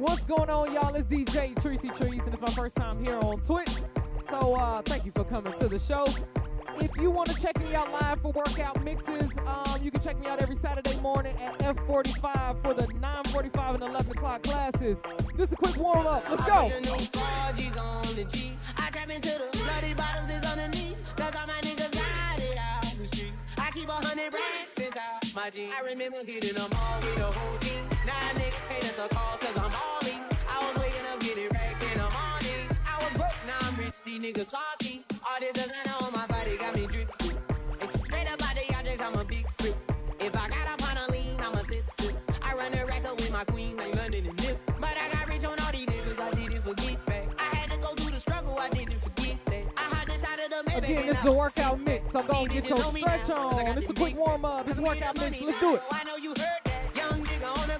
What's going on, y'all? It's DJ Tracy Trees, and it's my first time here on Twitch. So uh, thank you for coming to the show. If you want to check me out live for workout mixes, um, you can check me out every Saturday morning at F45 for the 9:45 and 11 o'clock classes. Just a quick warm up. Let's go. Is keep a hundred racks inside my jeans. I remember them all with the whole team. A call these niggas salty. All this designer on my body got me drip. And straight up out the objects, I'm a big grip. If I got up on a lean, I'm a sip, sip. I run the racks up with my queen, like London and Nip. But I got rich on all these niggas, I didn't forget that. I had to go through the struggle, I didn't forget that. I had decided to make Again, this is a workout mix, so go get your stretch on. It's a quick warm up. It's a workout mix. Let's do it. I know you heard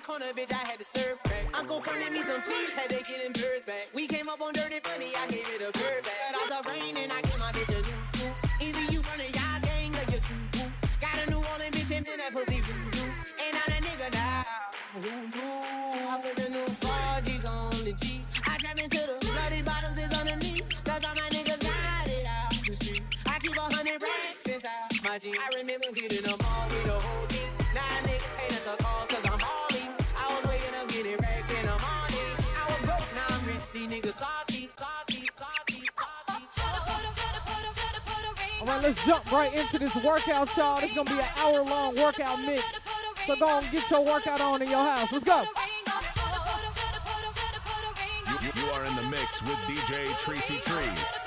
corner, bitch, I had to serve crack. Uncle fronted me some please, had to get him birds back. We came up on dirty money, I gave it a bird back. Cut off the rain and I gave my bitch a new coupe. Either you of y'all gang or you super. Got a new Orleans bitch and that pussy voodoo. And I'm that nigga now. Knew? I put the new 4G's on the G. I into the bloody bottoms is underneath. Cause all my niggas got it out the. I keep a hundred racks my remember hitting them all with the whole right, let's jump right into this workout, y'all. This is gonna be an hour-long workout mix. So go and get your workout on in your house. Let's go. You, you are in the mix with DJ Tracy Trees.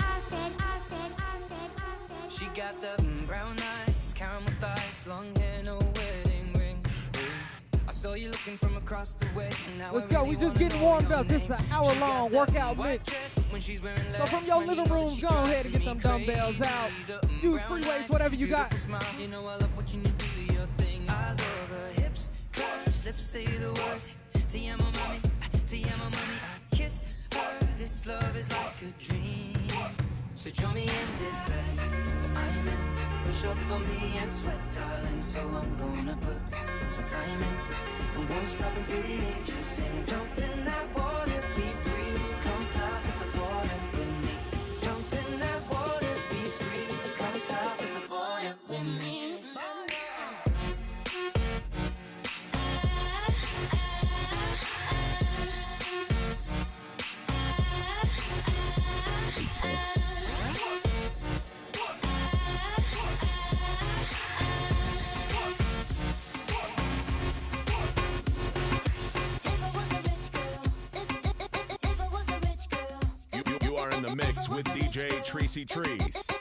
I said, I said, I said, I said. She got the mm, brown eyes, caramel thighs, long hair, no wedding ring. Hey, I saw you looking from across the way. and now Let's I go. really We just getting warmed up. This is an hour she long workout mix. dress when she's wearing So from your living know that rooms, go ahead and get me them dumbbells crazy. out. The, Use brown free weights, eyes, whatever you got. You know I love you do your thing. I love her hips, curves, lips say the words. Mommy. Mommy. I kiss her. This love is like a dream. So join me in this bed I'm in. Push up on me and sweat, darling. So I'm gonna put my time in. I won't stop until the angels sing. Jump Tracy Trees.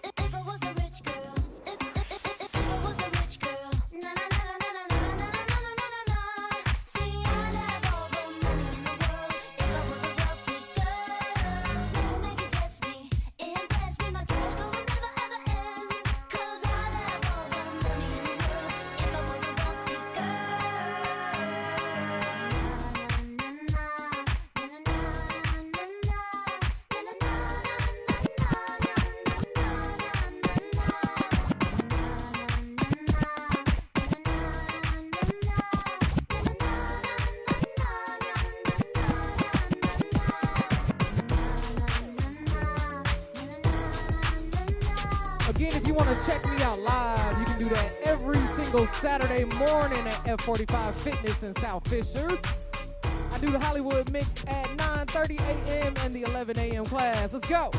Saturday morning at F45 Fitness in South Fishers. I do the Hollywood mix at 9.30 a.m. and the 11 a.m. class. Let's go.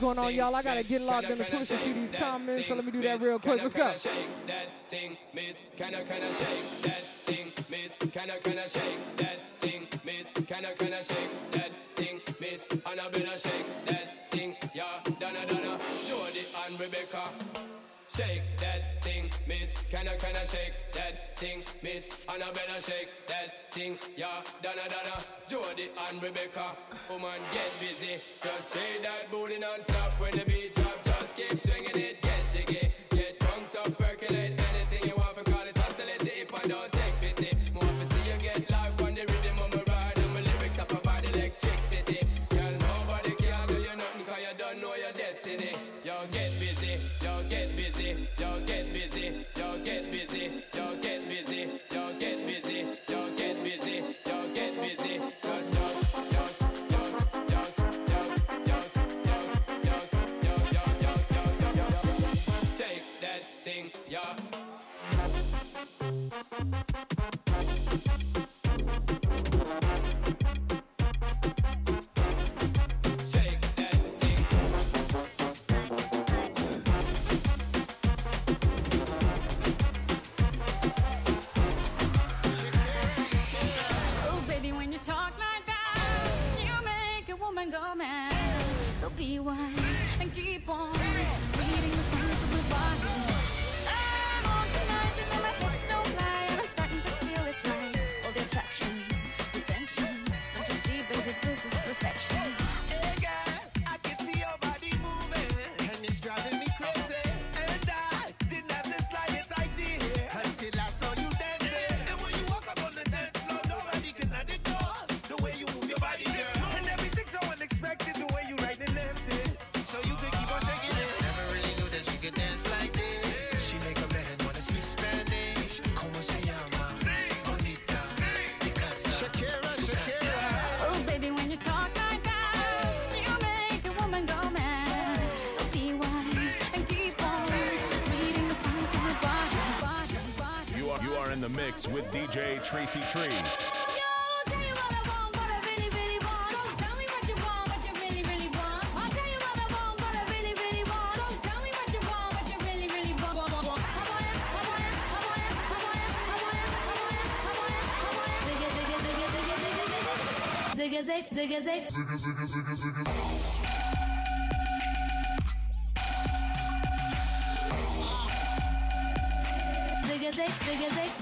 going on, y'all? I gotta get logged in to Twitch to see these comments, so let me do that real quick. Let's go. Shake that thing, miss. Can I, can I shake that thing, miss? And I better shake miss. Can I, can I shake that thing, miss? And I better shake that thing, yeah. Donna, Donna, Jody and Rebecca. Woman, get busy. Just say that booty non-stop when the beat drop. Just keep swinging it. with DJ Tracy Trees. zigga zig zig zig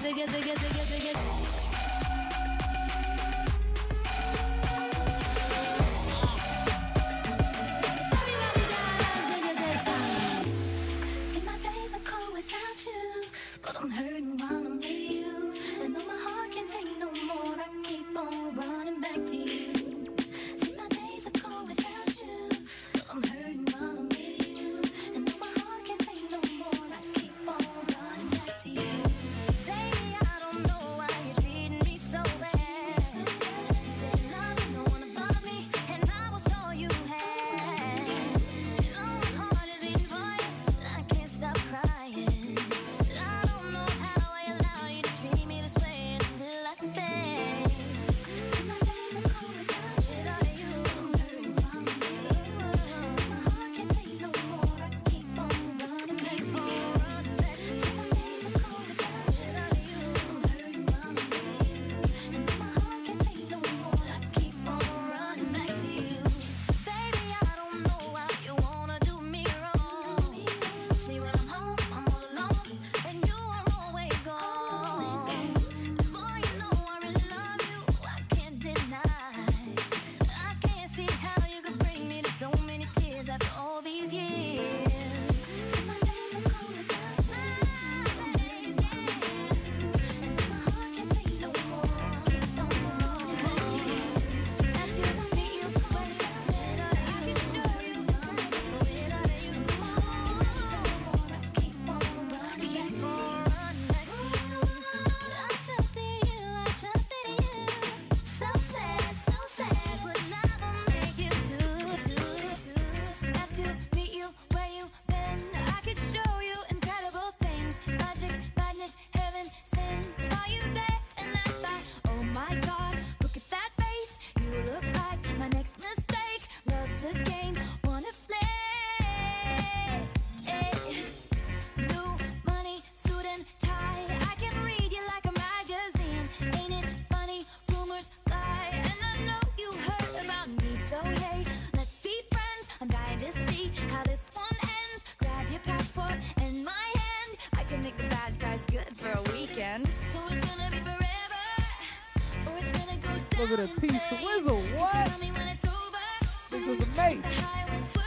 zigga zigga zigga zigga bit of T Swizzle. What? This was amazing.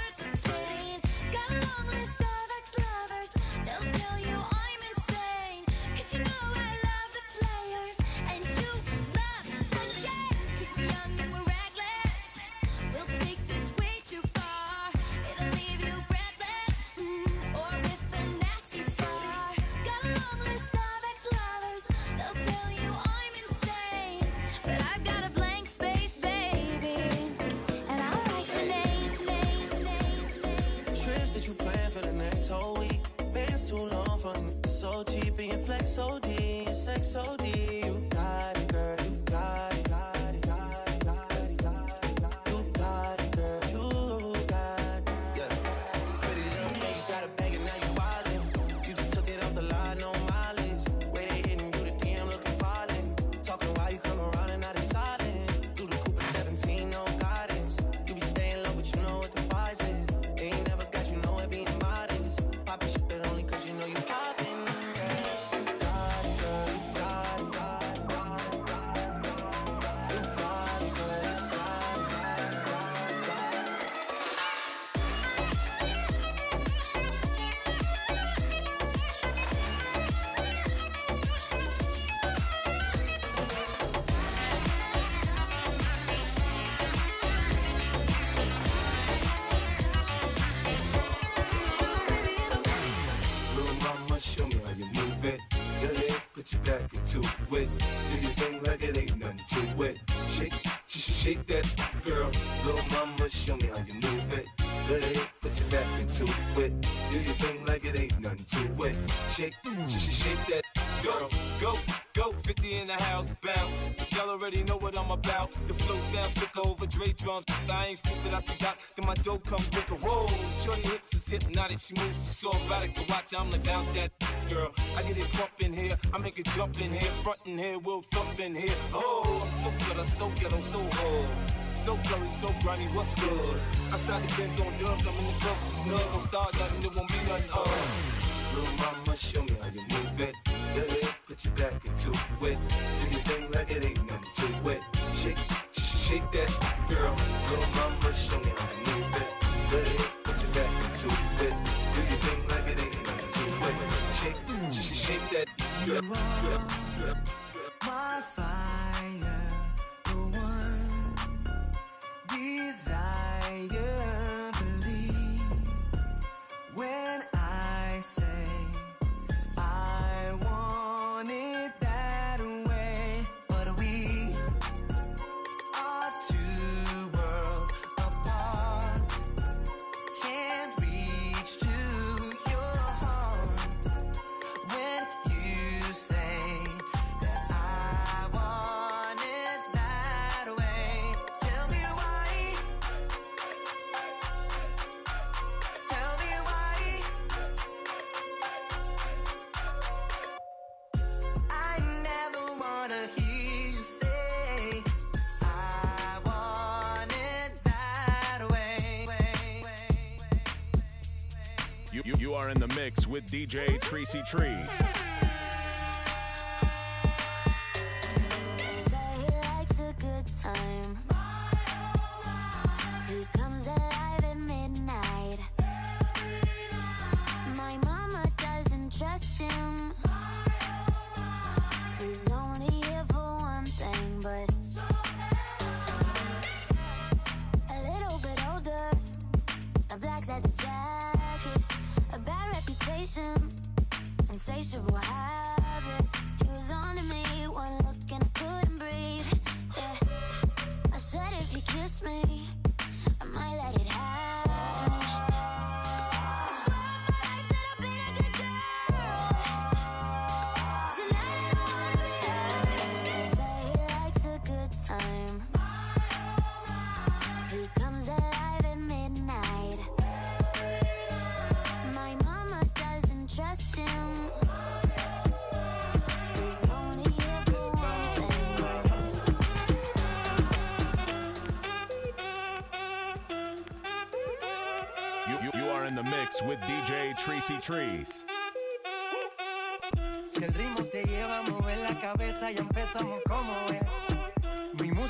Dough come quicker. Whoa, shorty hips is hypnotic. She moves, she's so erotic to watch. I'm like, bounce that girl. I get it pump in here, I make it jump in here, front in here, we'll thump in here. Oh, I'm so good, I'm so I'm so hard. So curly, so grimy, what's good? Outside the Benz on dubs, I'm in the club with snug. Don't start nothing, it won't be nothing. Uh. Little mama, show me how you move it. Yeah, put your back into it. Do your thing like it ain't nothing to it. Shake, shake that, You, are in the mix with DJ Tracy Trees. Time. He comes alive at midnight. My mama doesn't trust him. He's only here for one thing, You, you, you are in the mix with DJ Tracy Trees. Si el ritmo te lleva a mover la cabeza, ya empezamos como es. Mi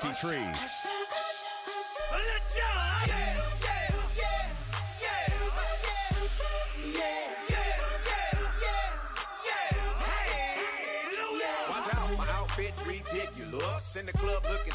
Tracy Trees. In the club looking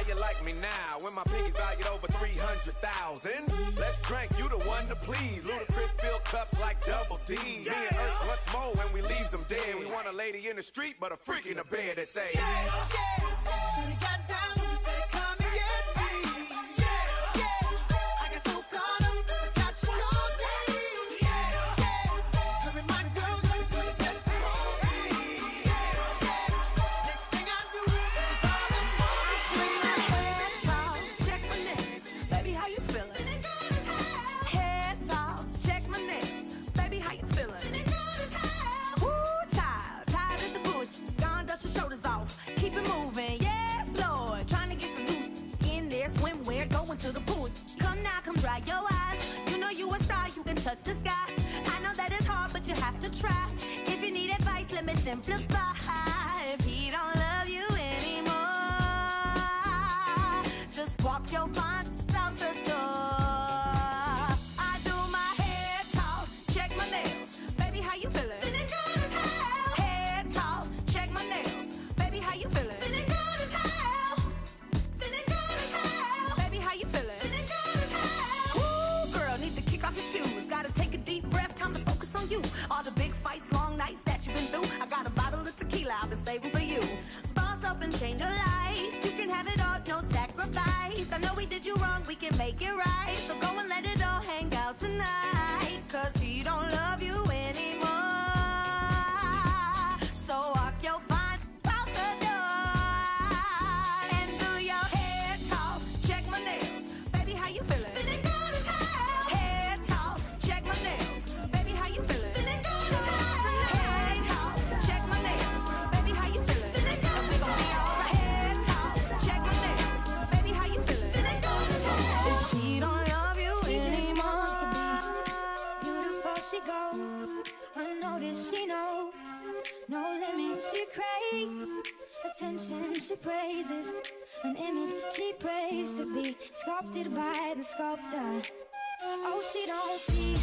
How you like me now when my pinky's valued over 300,000? Let's drink, you the one to please. Ludacris fill cups like double D. Me and once more when we leaves them dead. We want a lady in the street, but a freak in the bed that say, touch the sky. I know that it's hard, but you have to try. If you need advice, let me simplify. make it right. So go and let it attention she praises. An image she prays to be Sculpted by the sculptor. Oh, she don't see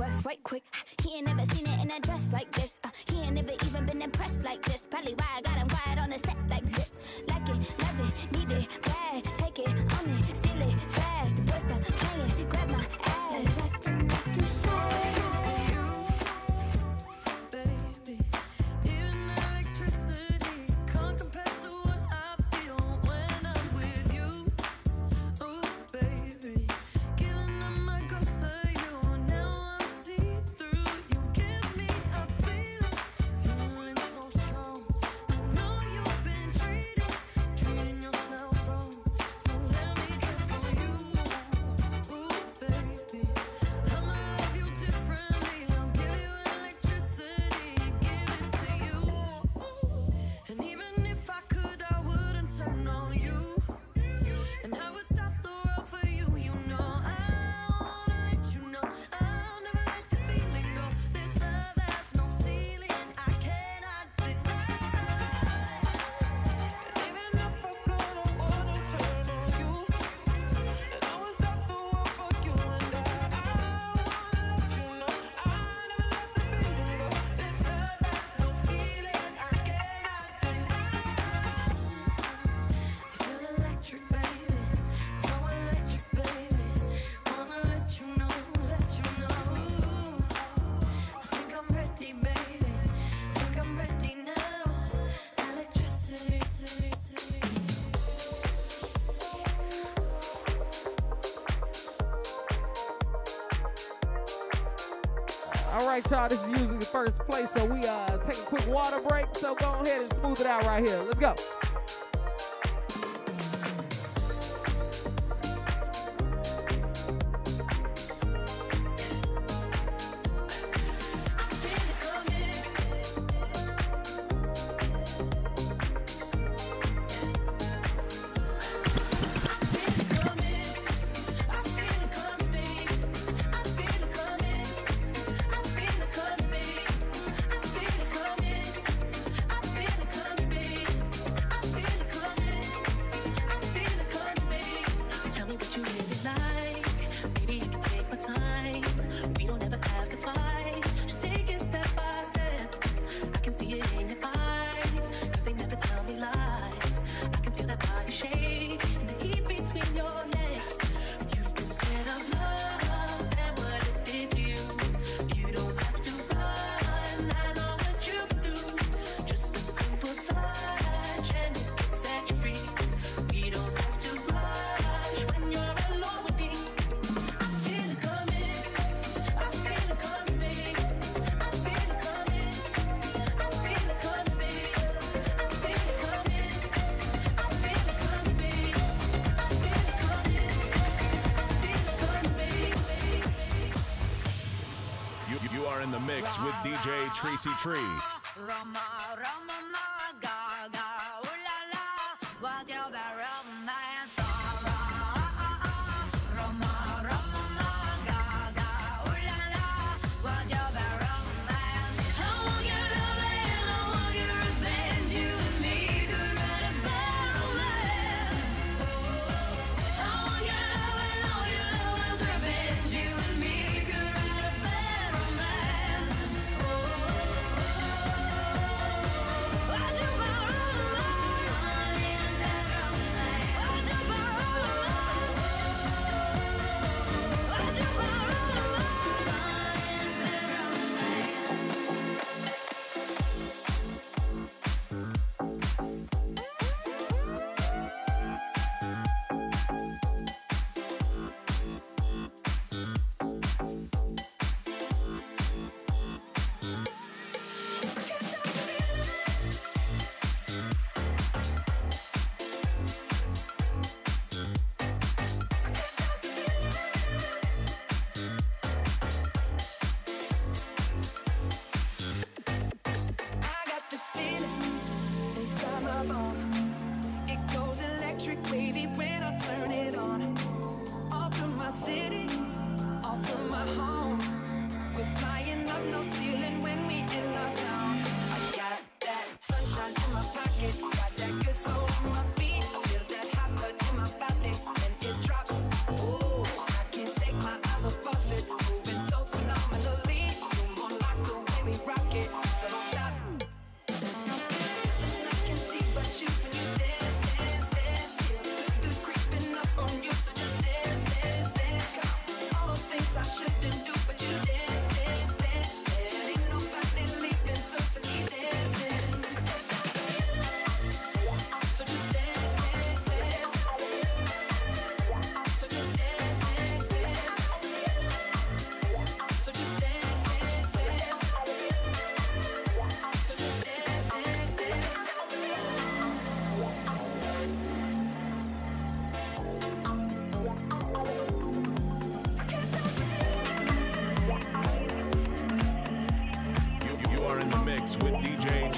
work, right quick. All right, y'all, this is usually the first place, so we uh, take a quick water break. So go ahead and smooth it out right here. Let's go. Tracy Trees.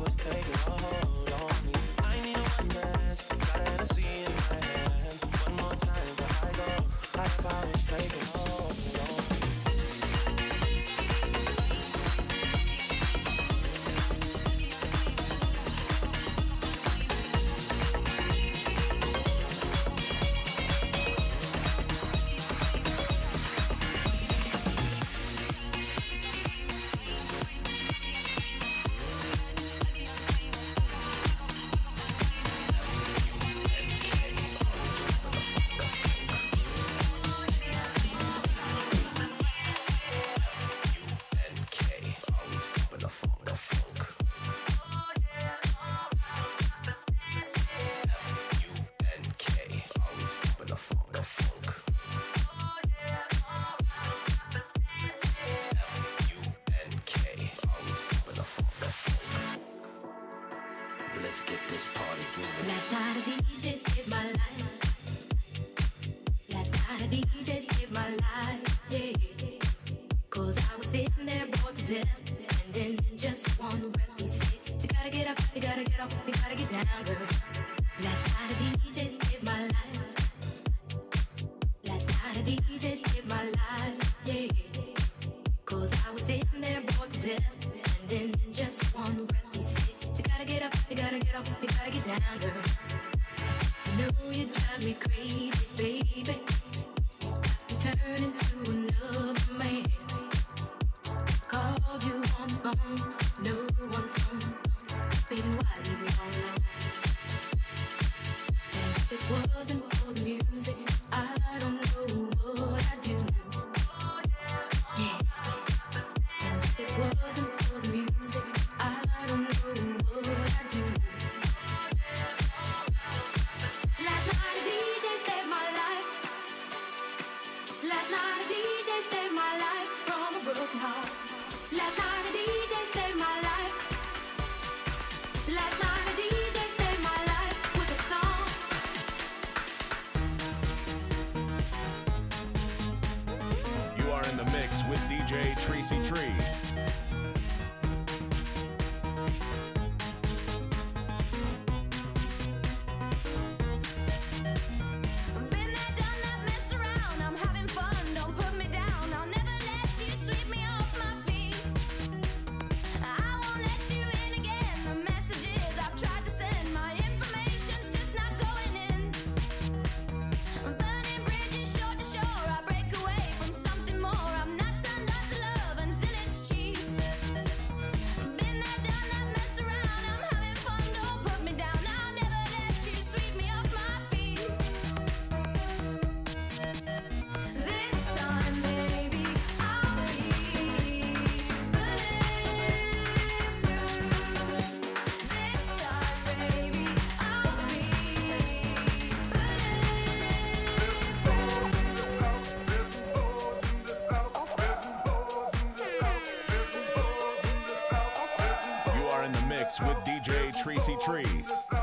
was taking a hold Tracy Trees.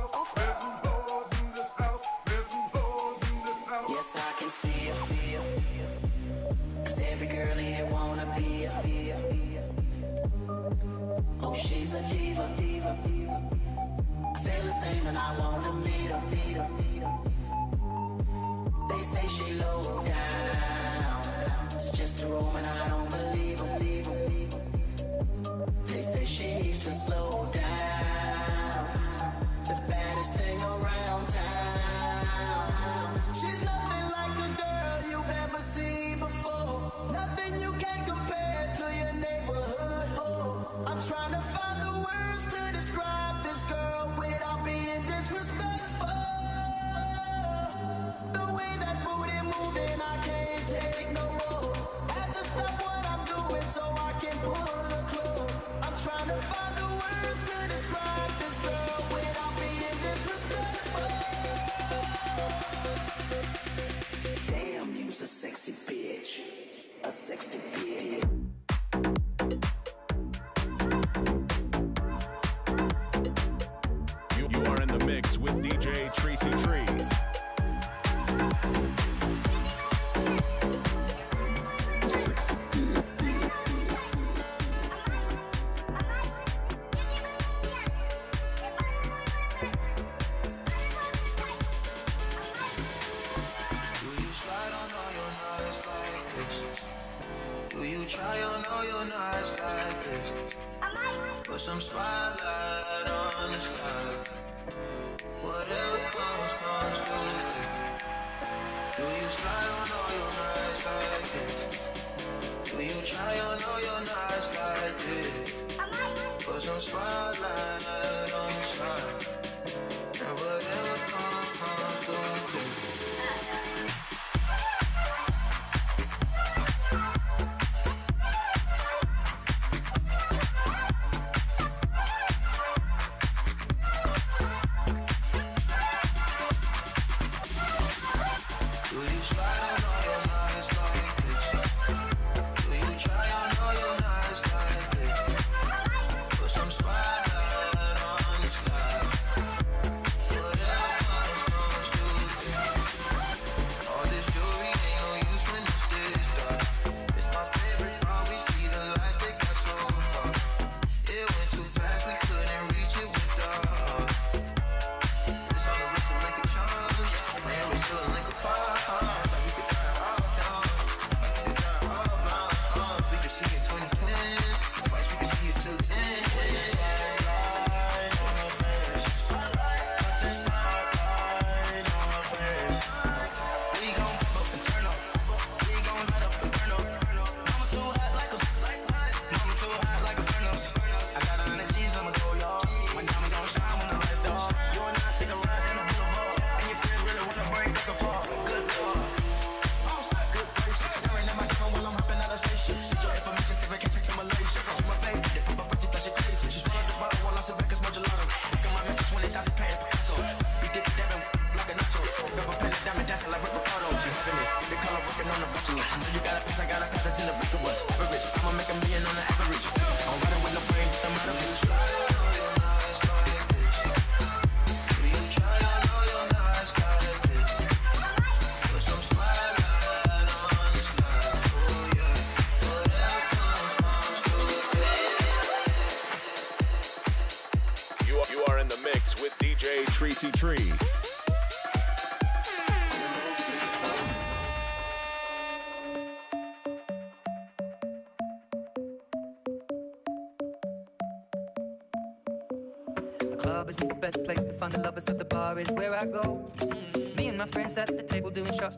You are, you are in the mix with DJ Tracy Trees. club isn't the best place to find the lovers, so the bar is where I go. Mm. Me and my friends at the table doing shots,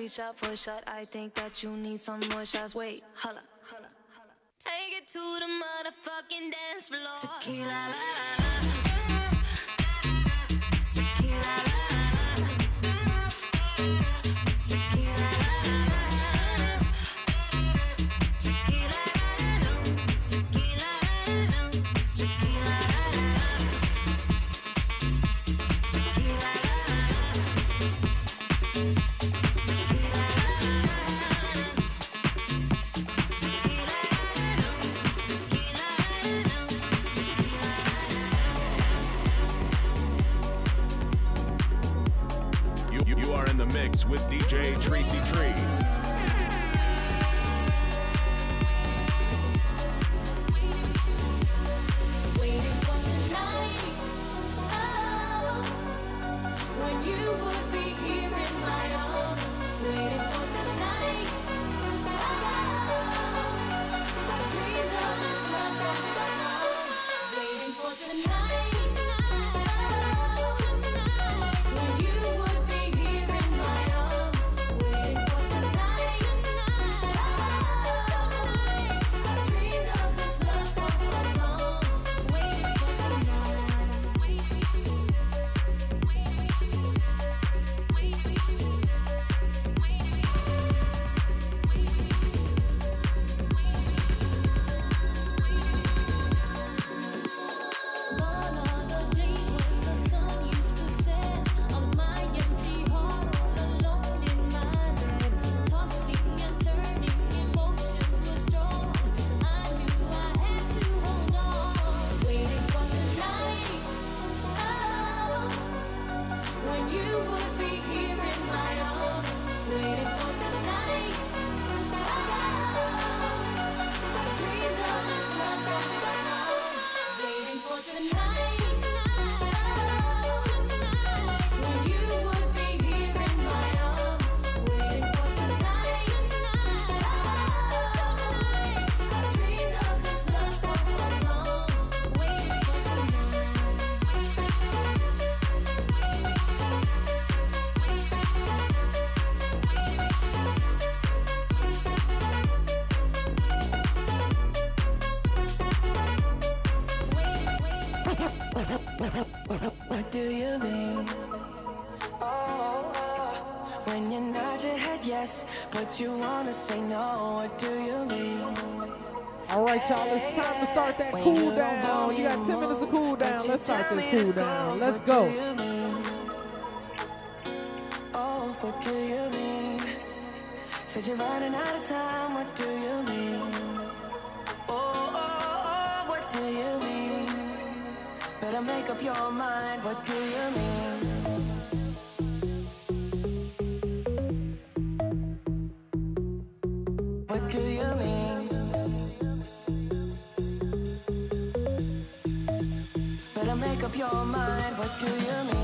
three shot, for shot. I think that you need some more shots. Wait, holla. What do you mean? Oh, when you head yes, but you wanna say no. What do you mean? All right, y'all, it's time to start that cool down. You got 10 minutes of cool down. Let's start this cool down. Let's go. Oh, Said you're running out of time. What do you mean? Oh, oh, oh what do you mean? Better make up your mind, what do you mean? What do you mean? Better make up your mind, what do you mean?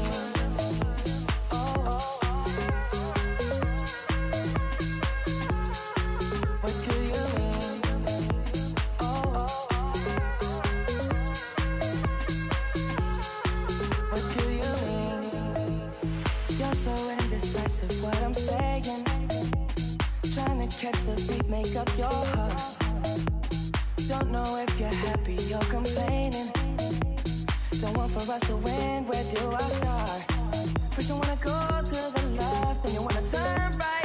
make up your heart. Don't know if you're happy, you're complaining. Don't want for us to win, where do I start? First you wanna go to the left, then you wanna turn right.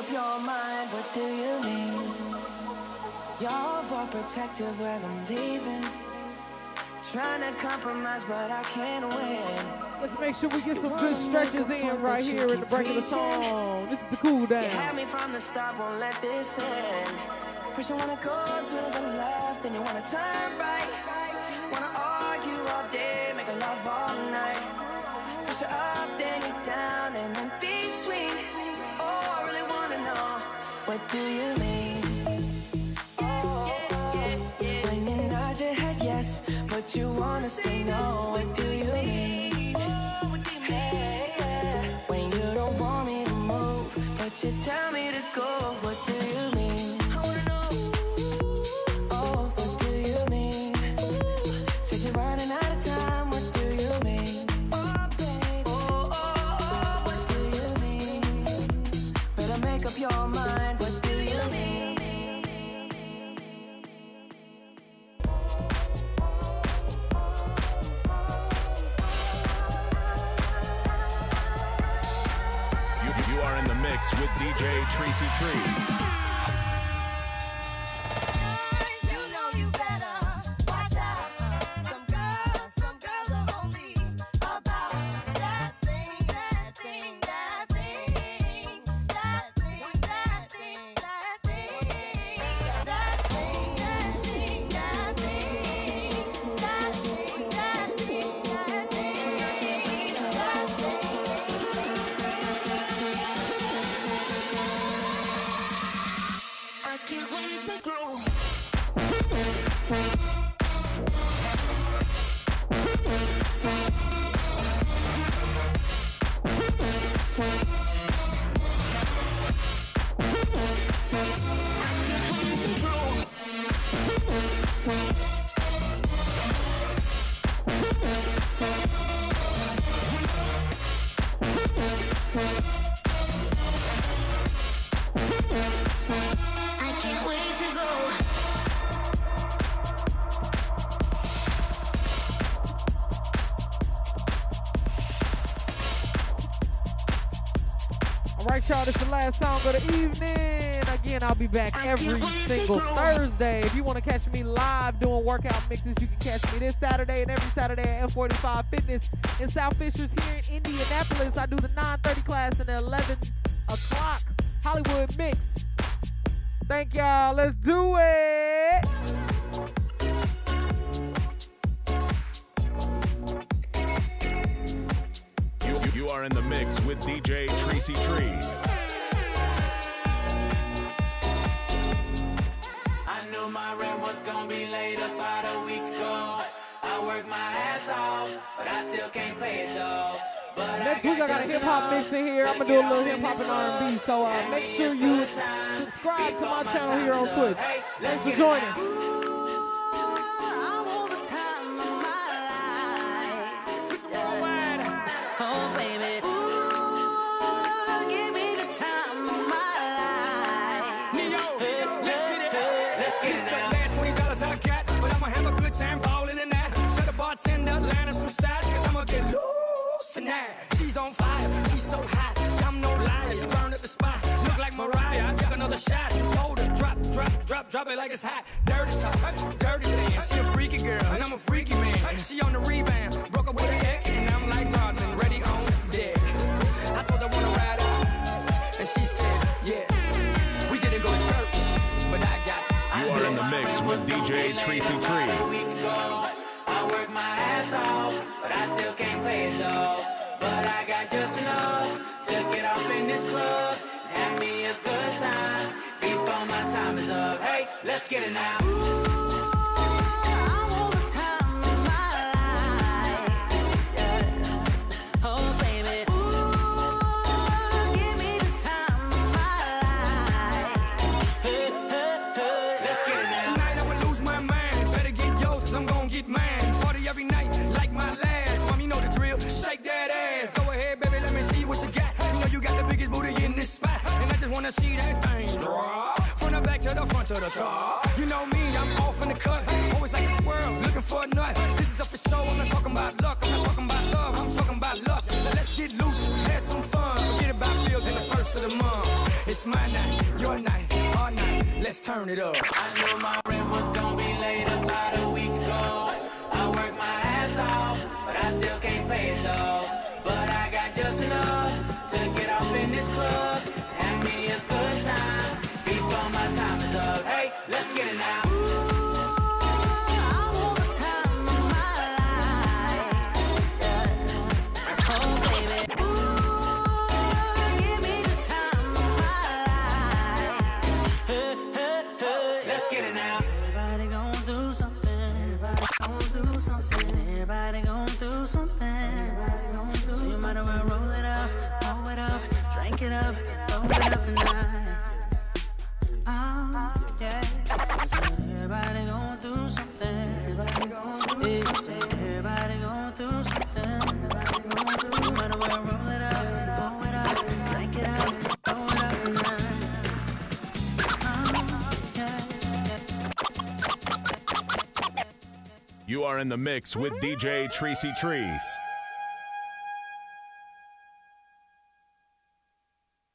Up your mind, what do you mean? You're overprotective when I'm leaving. Trying to compromise, but I can't win. Let's make sure we get some good stretches in right here in the break of the song. This is the cool down. You had me from the start, won't let this end. First you wanna go to the left, then you wanna turn right. Make up your mind, what do you mean? You, are in the mix with DJ Tracy Trees. Y'all, this is the last song of the evening. Again, I'll be back every single Thursday. If you want to catch me live doing workout mixes, you can catch me this Saturday and every Saturday at F45 Fitness in South Fishers here in Indianapolis. I do the 9:30 class and the 11 o'clock Hollywood mix. Thank y'all. Let's do it. You, you are in the mix with DJ Tracy Trees. My rent was gonna be late about a week ago. I worked my ass off, but I still can't pay it though. But Next week I got a hip hop mix in here. I'm gonna do a little hip hop and R&B. So uh, make sure you subscribe to my channel here on Twitch. Thanks for joining. Up some sides, cause I'ma get loose tonight. She's on fire, she's so hot. I'm no liar, she burned up the spot. Look like Mariah, I took another shot. Soda, drop, drop, drop, drop it like it's hot. Dirty talk, dirty dance. She a freaky girl, and I'm a freaky man. She on the rebound, broke up with her ex, and I'm like Rodman, ready on deck. I told her wanna ride out, and she said yes. We didn't go to church, but I got. You are in the mix with DJ Tracy Trees. My ass off, but I still can't pay it though. But I got just enough to get off in this club and have me a good time before my time is up. Hey, let's get it now. In the mix with DJ Tracy Trees.